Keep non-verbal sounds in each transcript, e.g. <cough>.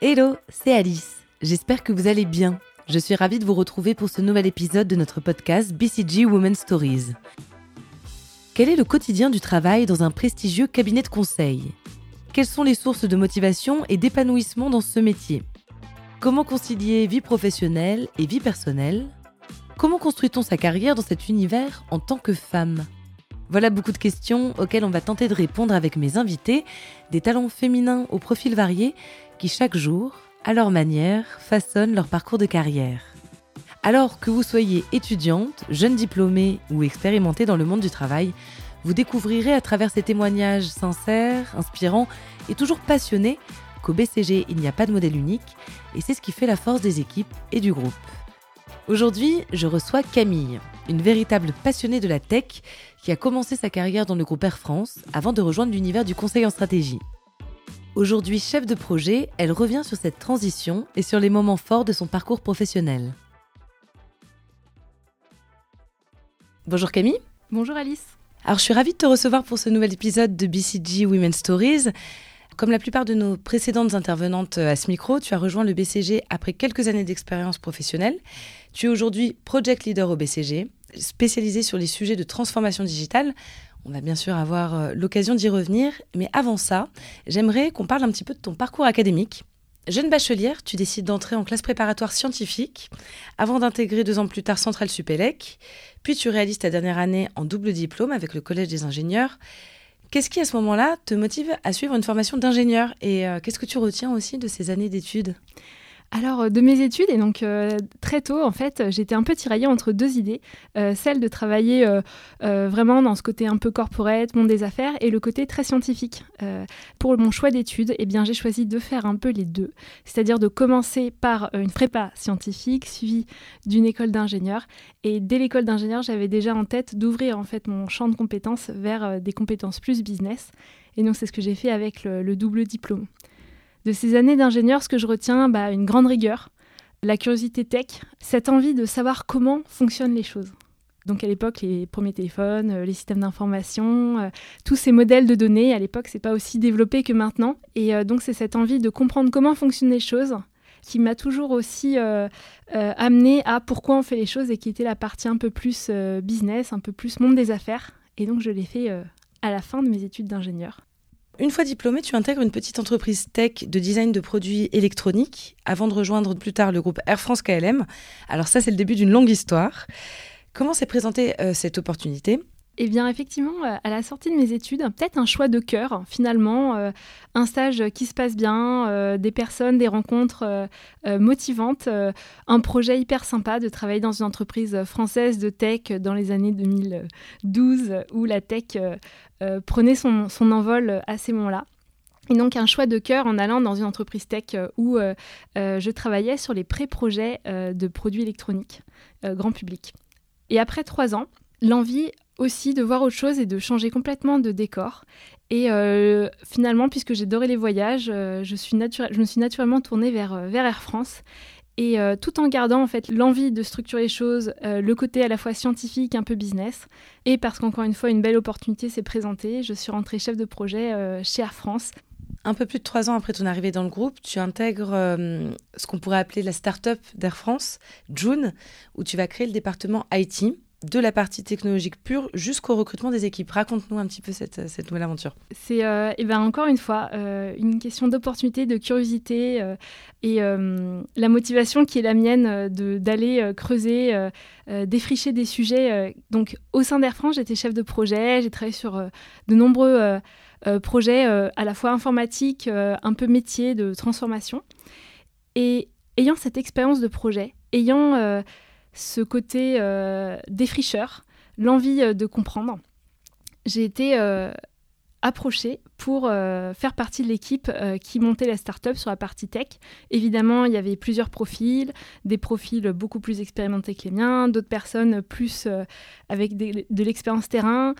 Hello, c'est Alice. J'espère que vous allez bien. Je suis ravie de vous retrouver pour ce nouvel épisode de notre podcast BCG Women Stories. Quel est le quotidien du travail dans un prestigieux cabinet de conseil? Quelles sont les sources de motivation et d'épanouissement dans ce métier? Comment concilier vie professionnelle et vie personnelle? Comment construit-on sa carrière dans cet univers en tant que femme? Voilà beaucoup de questions auxquelles on va tenter de répondre avec mes invités, des talents féminins au profil varié qui chaque jour, à leur manière, façonnent leur parcours de carrière. Alors que vous soyez étudiante, jeune diplômée ou expérimentée dans le monde du travail, vous découvrirez à travers ces témoignages sincères, inspirants et toujours passionnés qu'au BCG, il n'y a pas de modèle unique et c'est ce qui fait la force des équipes et du groupe. Aujourd'hui, je reçois Camille, une véritable passionnée de la tech qui a commencé sa carrière dans le groupe Air France avant de rejoindre l'univers du conseil en stratégie. Aujourd'hui chef de projet, elle revient sur cette transition et sur les moments forts de son parcours professionnel. Bonjour Camille. Bonjour Alice. Alors je suis ravie de te recevoir pour ce nouvel épisode de BCG Women Stories. Comme la plupart de nos précédentes intervenantes à ce micro, tu as rejoint le BCG après quelques années d'expérience professionnelle. Tu es aujourd'hui project leader au BCG, spécialisé sur les sujets de transformation digitale on va bien sûr avoir euh, l'occasion d'y revenir, mais avant ça, j'aimerais qu'on parle un petit peu de ton parcours académique. Jeune bachelière, tu décides d'entrer en classe préparatoire scientifique avant d'intégrer deux ans plus tard Centrale Supélec, puis tu réalises ta dernière année en double diplôme avec le Collège des ingénieurs. Qu'est-ce qui, à ce moment-là, te motive à suivre une formation d'ingénieur? Et euh, qu'est-ce que tu retiens aussi de ces années d'études? Alors, euh, de mes études, et donc euh, très tôt, en fait, j'étais un peu tiraillée entre deux idées. Euh, celle de travailler vraiment dans ce côté un peu corporate, monde des affaires, et le côté très scientifique. pour mon choix d'études, eh bien, j'ai choisi de faire un peu les deux. C'est-à-dire de commencer par une prépa scientifique, suivie d'une école d'ingénieur. Et dès l'école d'ingénieur, j'avais déjà en tête d'ouvrir en fait mon champ de compétences vers des compétences plus business. Et donc, c'est ce que j'ai fait avec le double diplôme. De ces années d'ingénieur, ce que je retiens, bah, une grande rigueur, la curiosité tech, cette envie de savoir comment fonctionnent les choses. Donc à l'époque, les premiers téléphones, euh, les systèmes d'information, euh, tous ces modèles de données, à l'époque, c'est pas aussi développé que maintenant. Et euh, donc c'est cette envie de comprendre comment fonctionnent les choses qui m'a toujours aussi amené à pourquoi on fait les choses et qui était la partie un peu plus business, un peu plus monde des affaires. Et donc je l'ai fait à la fin de mes études d'ingénieur. Une fois diplômé, tu intègres une petite entreprise tech de design de produits électroniques avant de rejoindre plus tard le groupe Air France KLM. Alors ça, c'est le début d'une longue histoire. Comment s'est présentée euh, cette opportunité? Eh bien, effectivement, euh, à la sortie de mes études, peut-être un choix de cœur, finalement, euh, un stage qui se passe bien, euh, des personnes, des rencontres motivantes, un projet hyper sympa de travailler dans une entreprise française de tech dans les années 2012, où la tech prenait son, son, envol à ces moments-là. Et donc un choix de cœur en allant dans une entreprise tech où je travaillais sur les pré-projets de produits électroniques grand public. Et après trois ans, l'envie aussi de voir autre chose et de changer complètement de décor. Et euh, finalement, puisque j'adorais les voyages, euh, je, suis je me suis naturellement tournée vers, euh, vers Air France. Et tout en gardant en fait l'envie de structurer les choses, le côté à la fois scientifique, un peu business, et parce qu'encore une fois une belle opportunité s'est présentée, je suis rentrée chef de projet chez Air France. Un peu plus de trois ans après ton arrivée dans le groupe, tu intègres ce qu'on pourrait appeler la start-up d'Air France, June, où tu vas créer le département IT de la partie technologique pure jusqu'au recrutement des équipes. Raconte-nous un petit peu cette, nouvelle aventure. C'est euh, eh ben encore une fois euh, une question d'opportunité, de curiosité euh, et la motivation qui est la mienne d'aller creuser, défricher des sujets. donc au sein d'Air France, j'étais chef de projet, j'ai travaillé sur de nombreux projets à la fois informatiques, un peu métier de transformation. Et ayant cette expérience de projet, ayant ce côté euh, défricheur, l'envie euh, de comprendre. J'ai été euh, approchée pour faire partie de l'équipe qui montait la start-up sur la partie tech. Évidemment, il y avait plusieurs profils, des profils beaucoup plus expérimentés que les miens, d'autres personnes plus avec de l'expérience terrain,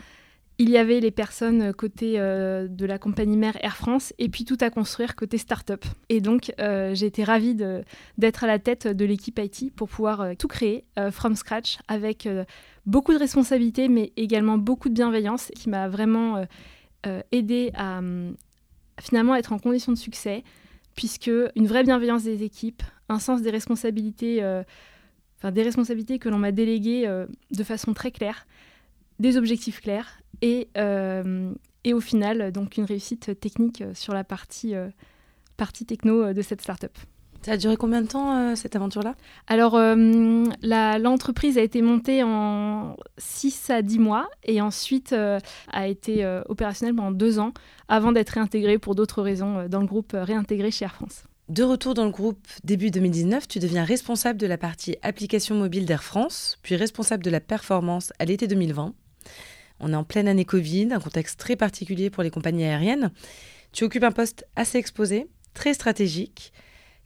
il y avait les personnes côté euh, de la compagnie mère Air France et puis tout à construire côté start-up. Et donc, euh, j'ai été ravie d'être à la tête de l'équipe IT pour pouvoir euh, tout créer from scratch avec beaucoup de responsabilités, mais également beaucoup de bienveillance qui m'a vraiment aidé à finalement être en condition de succès puisque une vraie bienveillance des équipes, un sens des responsabilités, enfin des responsabilités que l'on m'a déléguées de façon très claire, des objectifs clairs et, et au final donc une réussite technique sur la partie, partie techno de cette startup. Ça a duré combien de temps euh, cette aventure-là? Alors, euh, l'entreprise a été montée en 6 à 10 mois et ensuite euh, a été opérationnelle pendant 2 ans avant d'être réintégrée pour d'autres raisons dans le groupe réintégré chez Air France. De retour dans le groupe début 2019, tu deviens responsable de la partie application mobile d'Air France, puis responsable de la performance à l'été 2020. On est en pleine année Covid, un contexte très particulier pour les compagnies aériennes. Tu occupes un poste assez exposé, très stratégique.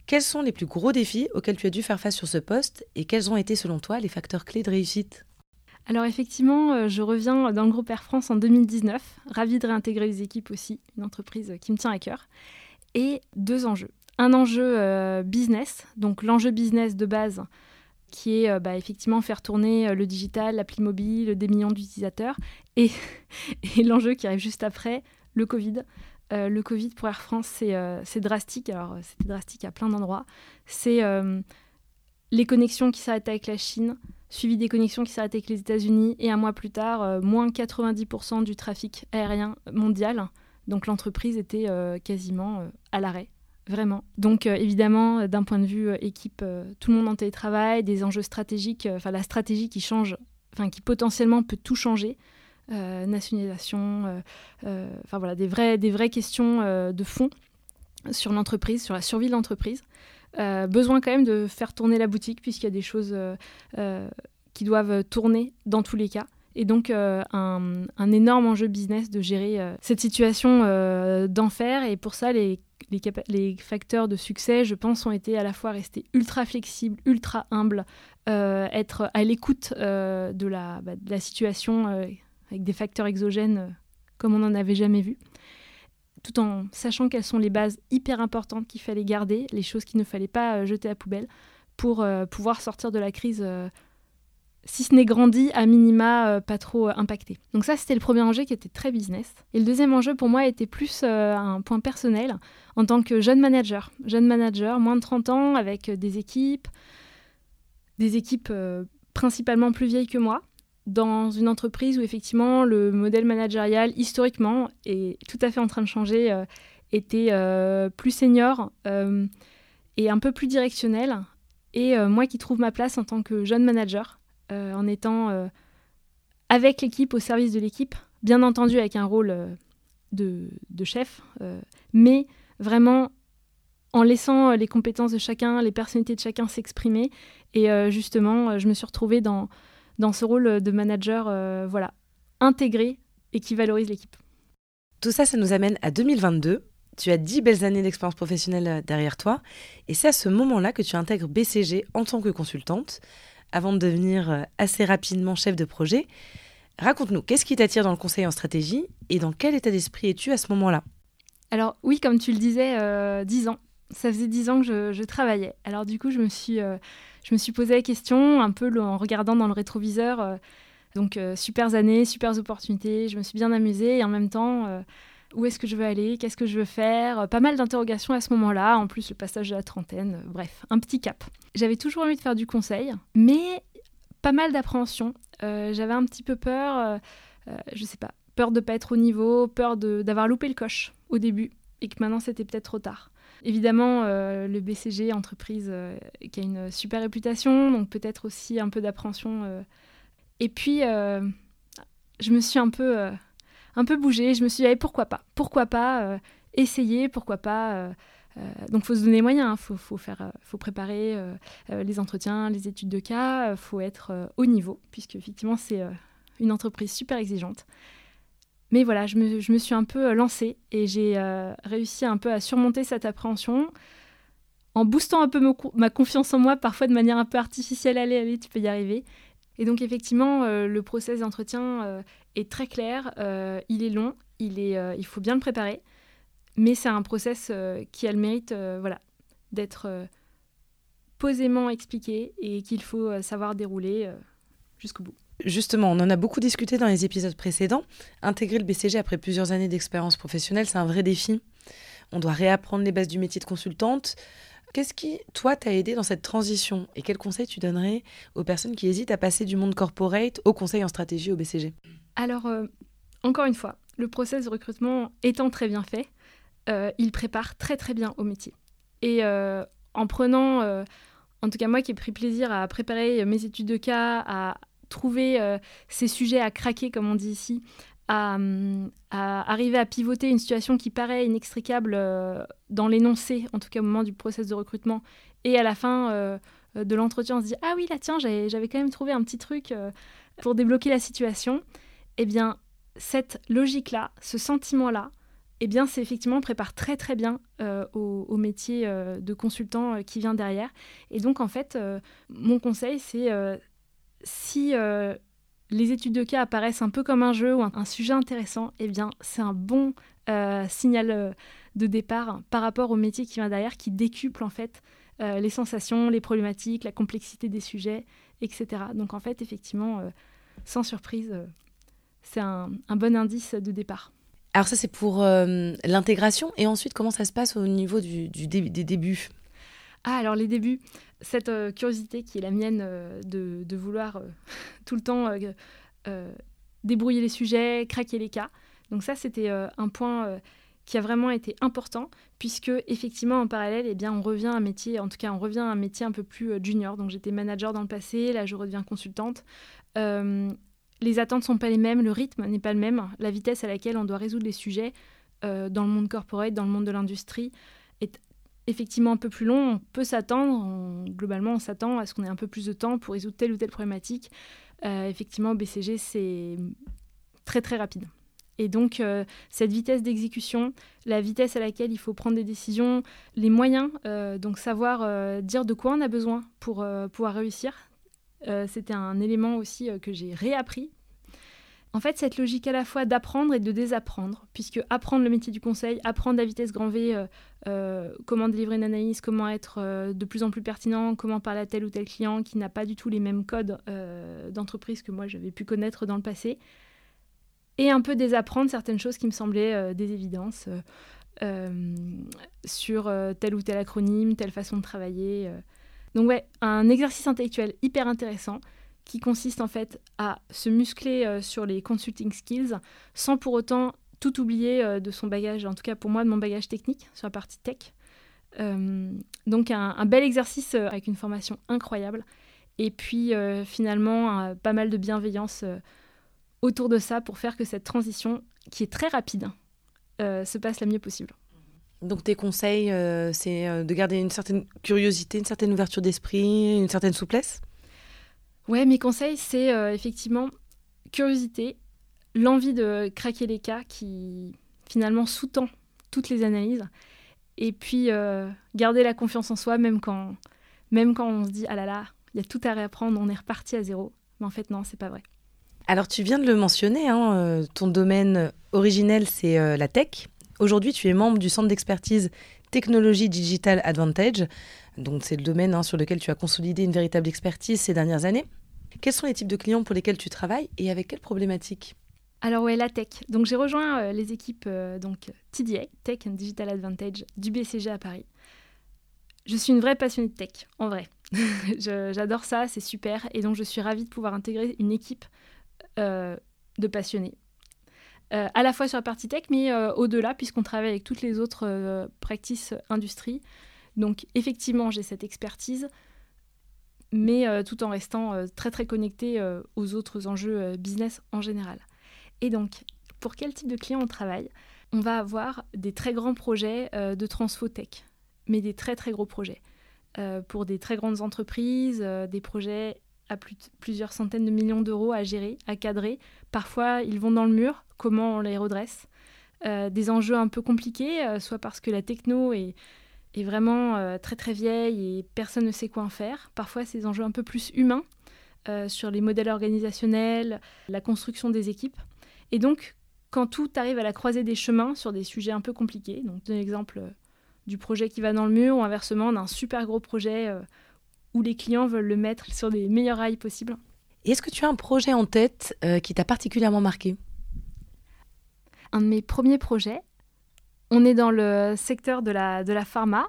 Quels sont les plus gros défis auxquels tu as dû faire face sur ce poste et quels ont été selon toi les facteurs clés de réussite? Alors effectivement, euh, je reviens dans le groupe Air France en 2019, ravie de réintégrer les équipes aussi, une entreprise qui me tient à cœur, et deux enjeux. Un enjeu euh, business, donc l'enjeu business de base qui est euh, bah, effectivement faire tourner le digital, l'appli mobile, des millions d'utilisateurs, <laughs> et, l'enjeu qui arrive juste après, le Covid, euh, le Covid pour Air France, euh, c'est drastique. Alors, c'était drastique à plein d'endroits. C'est euh, les connexions qui s'arrêtent avec la Chine, suivi des connexions qui s'arrêtent avec les États-Unis, et un mois plus tard, moins 90% du trafic aérien mondial. Donc, l'entreprise était quasiment à l'arrêt. Vraiment. Donc évidemment, d'un point de vue équipe, tout le monde en télétravail, des enjeux stratégiques, enfin la stratégie qui change, enfin qui potentiellement peut tout changer. Euh, nationalisation, euh, euh, enfin voilà, des, vrais, des vraies questions de fond sur l'entreprise, sur la survie de l'entreprise. besoin quand même de faire tourner la boutique puisqu'il y a des choses qui doivent tourner dans tous les cas. Et donc un, énorme enjeu business de gérer cette situation d'enfer. Et pour ça, les, les, facteurs de succès, je pense, ont été à la fois rester ultra flexibles, ultra humbles, être à l'écoute de, la, bah, de la situation avec des facteurs exogènes euh, comme on n'en avait jamais vu, tout en sachant quelles sont les bases hyper importantes qu'il fallait garder, les choses qu'il ne fallait pas euh, jeter à poubelle pour euh, pouvoir sortir de la crise, si ce n'est grandi, à minima pas trop impacté. Donc ça, c'était le premier enjeu qui était très business. Et le deuxième enjeu pour moi était plus un point personnel en tant que jeune manager. Jeune manager, moins de 30 ans, avec des équipes, des équipes principalement plus vieilles que moi, dans une entreprise où effectivement le modèle managérial historiquement est tout à fait en train de changer, euh, était euh, plus senior euh, et un peu plus directionnel. Et moi qui trouve ma place en tant que jeune manager, en étant avec l'équipe, au service de l'équipe, bien entendu avec un rôle de, de, chef, mais vraiment en laissant les compétences de chacun, les personnalités de chacun s'exprimer. Et justement, je me suis retrouvée dans ce rôle de manager euh, voilà, intégré et qui valorise l'équipe. Tout ça, ça nous amène à 2022. Tu as dix belles années d'expérience professionnelle euh, derrière toi, et c'est à ce moment-là que tu intègres BCG en tant que consultante, avant de devenir euh, assez rapidement chef de projet. Raconte-nous, qu'est-ce qui t'attire dans le conseil en stratégie, et dans quel état d'esprit es-tu à ce moment-là? Alors oui, comme tu le disais, dix ans. Ça faisait dix ans que je, travaillais. Alors du coup, je me suis me suis posé la question un peu en regardant dans le rétroviseur. Euh, donc, euh, super années, super opportunités. Je me suis bien amusée et en même temps, euh, où est-ce que je veux aller? Qu'est-ce que je veux faire? Pas mal d'interrogations à ce moment-là. En plus, le passage de la trentaine. bref, un petit cap. J'avais toujours envie de faire du conseil, mais pas mal d'appréhension. J'avais un petit peu peur, je sais pas, peur de pas être au niveau, peur d'avoir loupé le coche au début et que maintenant c'était peut-être trop tard. Évidemment, euh, le BCG, entreprise euh, qui a une super réputation, donc peut-être aussi un peu d'appréhension. Euh. Et puis, je me suis un peu, un peu bougée. Je me suis dit, pourquoi pas? Pourquoi pas essayer? Pourquoi pas donc, il faut se donner il hein. faut, faut, faire, faut préparer les entretiens, les études de cas, faut être au niveau, puisque effectivement, c'est une entreprise super exigeante. Mais voilà, je me, suis un peu euh, lancée et j'ai euh, réussi un peu à surmonter cette appréhension en boostant un peu ma confiance en moi, parfois de manière un peu artificielle. Allez, allez, tu peux y arriver. Et donc effectivement, euh, le process d'entretien est très clair, il est long, il, est, il faut bien le préparer, mais c'est un process qui a le mérite voilà, d'être posément expliqué et qu'il faut savoir dérouler jusqu'au bout. Justement, on en a beaucoup discuté dans les épisodes précédents. Intégrer le BCG après plusieurs années d'expérience professionnelle, c'est un vrai défi. on doit réapprendre les bases du métier de consultante. Qu'est-ce qui, toi, t'a aidé dans cette transition Et quels conseils tu donnerais aux personnes qui hésitent à passer du monde corporate au conseil en stratégie au BCG Alors, euh, encore une fois, le process de recrutement étant très bien fait, euh, il prépare très très bien au métier. Et euh, en prenant, en tout cas moi qui ai pris plaisir à préparer mes études de cas, à trouver ces sujets à craquer, comme on dit ici, à, arriver à pivoter une situation qui paraît inextricable euh, dans l'énoncé, en tout cas au moment du process de recrutement, et à la fin euh, de l'entretien, on se dit Ah oui, là, tiens, j'avais quand même trouvé un petit truc euh, pour débloquer la situation. Eh bien, cette logique-là, ce sentiment-là, eh bien, c'est effectivement, on prépare très très bien au, métier de consultant qui vient derrière. Et donc, en fait, mon conseil, c'est si les études de cas apparaissent un peu comme un jeu ou un, sujet intéressant, eh bien, c'est un bon euh, signal euh, de départ par rapport au métier qui vient derrière, qui décuple en fait euh, les sensations, les problématiques, la complexité des sujets, etc. Donc en fait, effectivement, sans surprise, c'est un, bon indice de départ. Alors ça, c'est pour l'intégration. Et ensuite, comment ça se passe au niveau du, des débuts? Ah, alors les débuts, cette euh, curiosité qui est la mienne euh, de, vouloir euh, <laughs> tout le temps débrouiller les sujets, craquer les cas. Donc ça, c'était un point qui a vraiment été important, puisque effectivement, en parallèle, eh bien, on revient à un métier, en tout cas, on revient à un métier un peu plus junior. Donc j'étais manager dans le passé, là, je redeviens consultante. les attentes ne sont pas les mêmes, le rythme n'est pas le même, la vitesse à laquelle on doit résoudre les sujets dans le monde corporate, dans le monde de l'industrie, est effectivement un peu plus long, on peut s'attendre, globalement on s'attend à ce qu'on ait un peu plus de temps pour résoudre telle ou telle problématique. Euh, effectivement, au BCG, c'est très très rapide. Et donc, euh, cette vitesse d'exécution, la vitesse à laquelle il faut prendre des décisions, les moyens, euh, donc savoir dire de quoi on a besoin pour pouvoir réussir, c'était un élément aussi que j'ai réappris en fait, cette logique à la fois d'apprendre et de désapprendre, puisque apprendre le métier du conseil, apprendre à vitesse grand V, euh, euh, comment délivrer une analyse, comment être euh, de plus en plus pertinent, comment parler à tel ou tel client qui n'a pas du tout les mêmes codes d'entreprise que moi j'avais pu connaître dans le passé, et un peu désapprendre certaines choses qui me semblaient des évidences sur tel ou tel acronyme, telle façon de travailler. Donc ouais, un exercice intellectuel hyper intéressant qui consiste en fait à se muscler euh, sur les consulting skills sans pour autant tout oublier euh, de son bagage, en tout cas pour moi de mon bagage technique sur la partie tech. Euh, donc un, bel exercice avec une formation incroyable et puis finalement pas mal de bienveillance autour de ça pour faire que cette transition qui est très rapide se passe la mieux possible. Donc tes conseils, c'est de garder une certaine curiosité, une certaine ouverture d'esprit, une certaine souplesse? Ouais, mes conseils, c'est euh, effectivement curiosité, l'envie de craquer les cas qui finalement sous-tend toutes les analyses, et puis euh, garder la confiance en soi, même quand, même quand on se dit ah là là, il y a tout à réapprendre, on est reparti à zéro. Mais en fait, non, c'est pas vrai. Alors, tu viens de le mentionner, hein, euh, ton domaine originel, c'est la tech. Aujourd'hui, tu es membre du centre d'expertise Technologie Digital Advantage. Donc c'est le domaine hein, sur lequel tu as consolidé une véritable expertise ces dernières années. Quels sont les types de clients pour lesquels tu travailles et avec quelles problématiques? Alors ouais, la tech. Donc j'ai rejoint euh, les équipes euh, donc TDA, Tech and Digital Advantage du BCG à Paris. Je suis une vraie passionnée de tech, en vrai. <laughs> J'adore ça, c'est super. Et donc je suis ravie de pouvoir intégrer une équipe euh, de passionnés. à la fois sur la partie tech, mais au-delà, puisqu'on travaille avec toutes les autres practices industries. Donc effectivement, j'ai cette expertise, mais euh, tout en restant euh, très très connecté euh, aux autres enjeux business en général. Et donc, pour quel type de client on travaille? On va avoir des très grands projets de transfotech, mais des très très gros projets. pour des très grandes entreprises, des projets à plusieurs centaines de millions d'euros à gérer, à cadrer. Parfois, ils vont dans le mur, comment on les redresse? Des enjeux un peu compliqués, soit parce que la techno est, est vraiment euh, très très vieille et personne ne sait quoi en faire. Parfois, ces enjeux un peu plus humains euh, sur les modèles organisationnels, la construction des équipes. Et donc, quand tout arrive à la croisée des chemins sur des sujets un peu compliqués, donc un exemple euh, du projet qui va dans le mur ou inversement d'un super gros projet où les clients veulent le mettre sur les meilleurs rails possibles. Est-ce que tu as un projet en tête qui t'a particulièrement marqué? Un de mes premiers projets, On est dans le secteur de la, de pharma,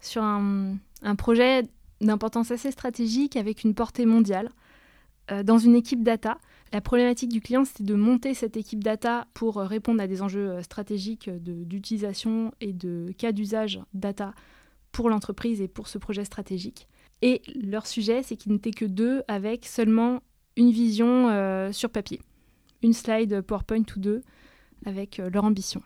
sur un, projet d'importance assez stratégique avec une portée mondiale, euh, dans une équipe data. La problématique du client, c'était de monter cette équipe data pour répondre à des enjeux stratégiques d'utilisation et de cas d'usage data pour l'entreprise et pour ce projet stratégique. Et leur sujet, c'est qu'ils n'étaient que deux avec seulement une vision euh, sur papier, une slide PowerPoint ou deux avec euh, leur ambition.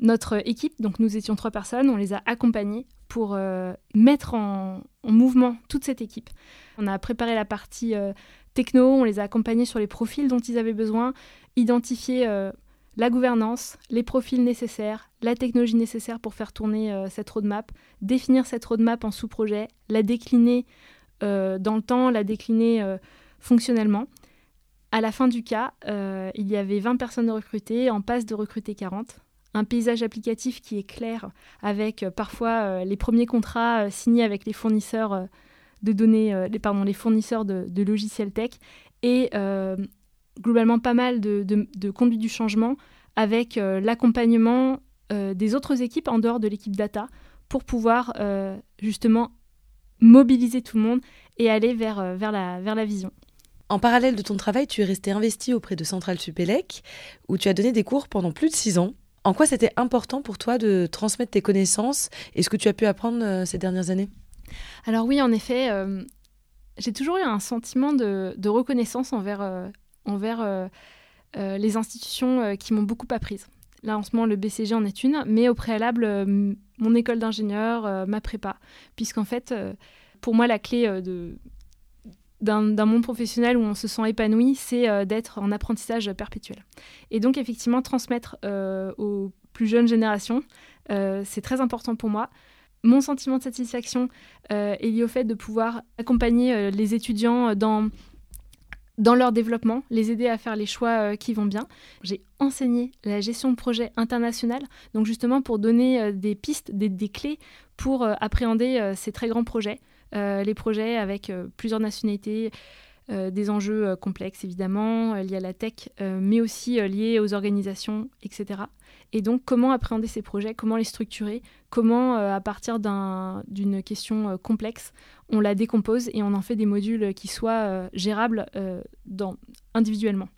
Notre équipe, donc nous étions trois personnes, on les a accompagnés pour euh, mettre en, mouvement toute cette équipe. On a préparé la partie techno, on les a accompagnés sur les profils dont ils avaient besoin, identifier la gouvernance, les profils nécessaires, la technologie nécessaire pour faire tourner cette roadmap, définir cette roadmap en sous-projet, la décliner dans le temps, la décliner fonctionnellement. À la fin du cas, euh, il y avait 20 personnes recrutées, en passe de recruter 40. Un paysage applicatif qui est clair, avec euh, parfois euh, les premiers contrats signés avec les fournisseurs de données, pardon, les fournisseurs de, logiciels tech, et globalement pas mal de, conduite du changement avec l'accompagnement des autres équipes en dehors de l'équipe data pour pouvoir justement mobiliser tout le monde et aller vers, vers, la, vers la vision. En parallèle de ton travail, tu es resté investi auprès de Centrale Supélec, où tu as donné des cours pendant plus de six ans. En quoi c'était important pour toi de transmettre tes connaissances et ce que tu as pu apprendre euh, ces dernières années? Alors oui, en effet, euh, j'ai toujours eu un sentiment de, reconnaissance envers, euh, envers les institutions qui m'ont beaucoup apprise. Là, en ce moment, le BCG en est une, mais au préalable, mon école d'ingénieur, ma prépa, puisqu'en fait, pour moi, la clé de d'un monde professionnel où on se sent épanoui, c'est euh, d'être en apprentissage perpétuel. Et donc effectivement, transmettre euh, aux plus jeunes générations, euh, c'est très important pour moi. Mon sentiment de satisfaction est lié au fait de pouvoir accompagner les étudiants dans, dans leur développement, les aider à faire les choix qui vont bien. J'ai enseigné la gestion de projet international, donc justement pour donner des pistes, des, des clés pour appréhender ces très grands projets. Euh, les projets avec euh, plusieurs nationalités, euh, des enjeux complexes évidemment, liés à la tech, mais aussi liés aux organisations, etc. Et donc, comment appréhender ces projets, comment les structurer, comment, à partir d'une question complexe, on la décompose et on en fait des modules qui soient gérables individuellement.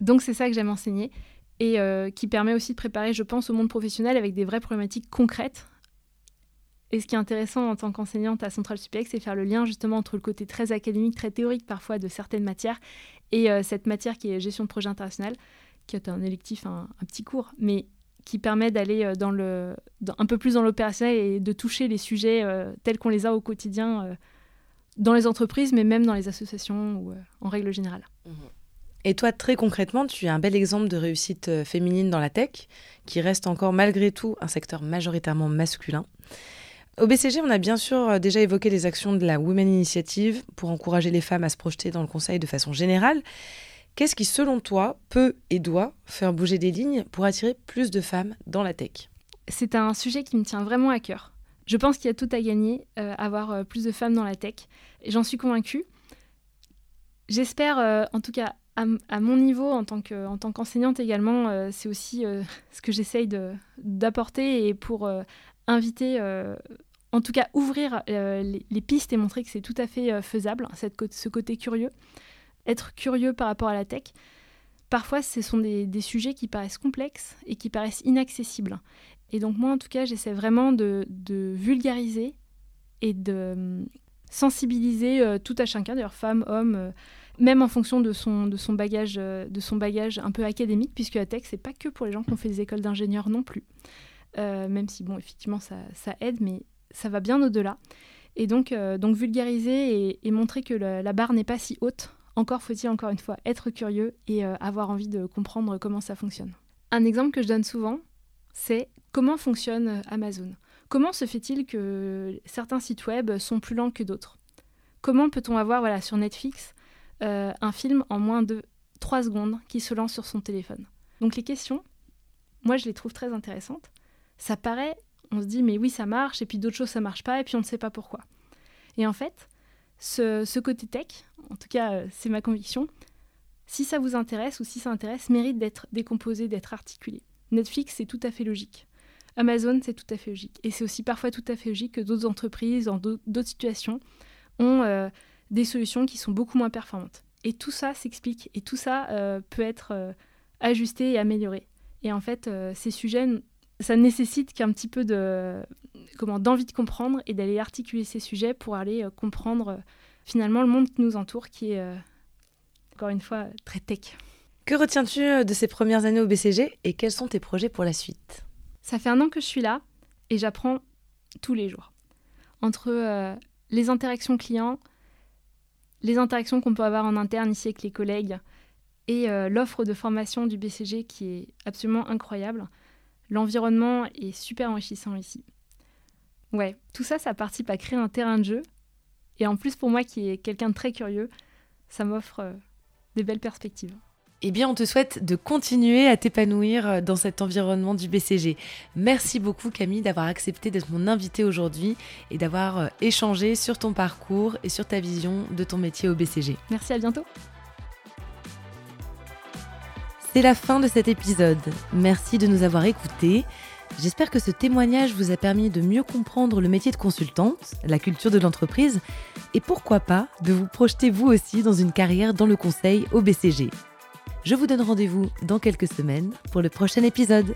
Donc, c'est ça que j'aime enseigner et qui permet aussi de préparer, je pense, au monde professionnel avec des vraies problématiques concrètes et ce qui est intéressant en tant qu'enseignante à Centrale Supélec, c'est faire le lien justement entre le côté très académique, très théorique parfois de certaines matières, et euh, cette matière qui est gestion de projet international, qui est un électif, un, petit cours, mais qui permet d'aller euh, dans le, un peu plus dans l'opérationnel et de toucher les sujets euh, tels qu'on les a au quotidien dans les entreprises, mais même dans les associations ou en règle générale. Mmh. Et toi, très concrètement, tu es un bel exemple de réussite féminine dans la tech, qui reste encore malgré tout un secteur majoritairement masculin. Au BCG, on a bien sûr euh, déjà évoqué les actions de la Women Initiative pour encourager les femmes à se projeter dans le conseil de façon générale. Qu'est-ce qui, selon toi, peut et doit faire bouger des lignes pour attirer plus de femmes dans la tech? C'est un sujet qui me tient vraiment à cœur. Je pense qu'il y a tout à gagner euh, avoir euh, plus de femmes dans la tech. J'en suis convaincue. J'espère, en tout cas à, mon niveau, en tant qu'enseignante également, c'est aussi <laughs> ce que j'essaye d'apporter et pour inviter, euh, en tout cas ouvrir euh, les, pistes et montrer que c'est tout à fait euh, faisable, cette, ce côté curieux. Être curieux par rapport à la tech. Parfois, ce sont des, sujets qui paraissent complexes et qui paraissent inaccessibles. Et donc moi, en tout cas, j'essaie vraiment de, vulgariser et de hum, sensibiliser tout à chacun, d'ailleurs femmes, hommes, même en fonction de son, de son, bagage, de son bagage un peu académique, puisque la tech, c'est pas que pour les gens qui ont fait des écoles d'ingénieurs non plus. Euh, même si, bon, effectivement, ça, aide, mais ça va bien au-delà. Et donc, euh, vulgariser et, montrer que la barre n'est pas si haute. Encore faut-il, encore une fois, être curieux et euh, avoir envie de comprendre comment ça fonctionne. Un exemple que je donne souvent, c'est comment fonctionne Amazon? Comment se fait-il que certains sites web sont plus lents que d'autres? Comment peut-on avoir voilà, sur Netflix un film en moins de 3 secondes qui se lance sur son téléphone? Donc les questions, moi je les trouve très intéressantes ça paraît, on se dit mais oui ça marche, et puis d'autres choses ça marche pas, et puis on ne sait pas pourquoi. Et en fait, ce, côté tech, en tout cas euh, c'est ma conviction, si ça vous intéresse ou si ça intéresse, mérite d'être décomposé, d'être articulé. Netflix, c'est tout à fait logique. Amazon, c'est tout à fait logique. Et c'est aussi parfois tout à fait logique que d'autres entreprises, dans d'autres situations, ont euh, des solutions qui sont beaucoup moins performantes. Et tout ça s'explique et tout ça euh, peut être ajusté et amélioré. Et en fait, ces sujets, ça nécessite qu'un petit peu de comment d'envie de comprendre et d'aller articuler ces sujets pour aller comprendre finalement le monde qui nous entoure, qui est encore une fois très tech. Que retiens-tu de ces premières années au BCG et quels sont tes projets pour la suite? Ça fait un an que je suis là et j'apprends tous les jours. Entre les interactions clients, les interactions qu'on peut avoir en interne ici avec les collègues et euh, l'offre de formation du BCG qui est absolument incroyable. L'environnement est super enrichissant ici. Ouais, tout ça, ça participe à créer un terrain de jeu. Et en plus, pour moi qui est quelqu'un de très curieux, ça m'offre euh, des belles perspectives. Eh bien, on te souhaite de continuer à t'épanouir euh, dans cet environnement du BCG. Merci beaucoup Camille d'avoir accepté d'être mon invitée aujourd'hui et d'avoir euh, échangé sur ton parcours et sur ta vision de ton métier au BCG. Merci, à bientôt. C'est la fin de cet épisode. Merci de nous avoir écoutés. J'espère que ce témoignage vous a permis de mieux comprendre le métier de consultante, la culture de l'entreprise et pourquoi pas de vous projeter vous aussi dans une carrière dans le conseil au BCG. Je vous donne rendez-vous dans quelques semaines pour le prochain épisode.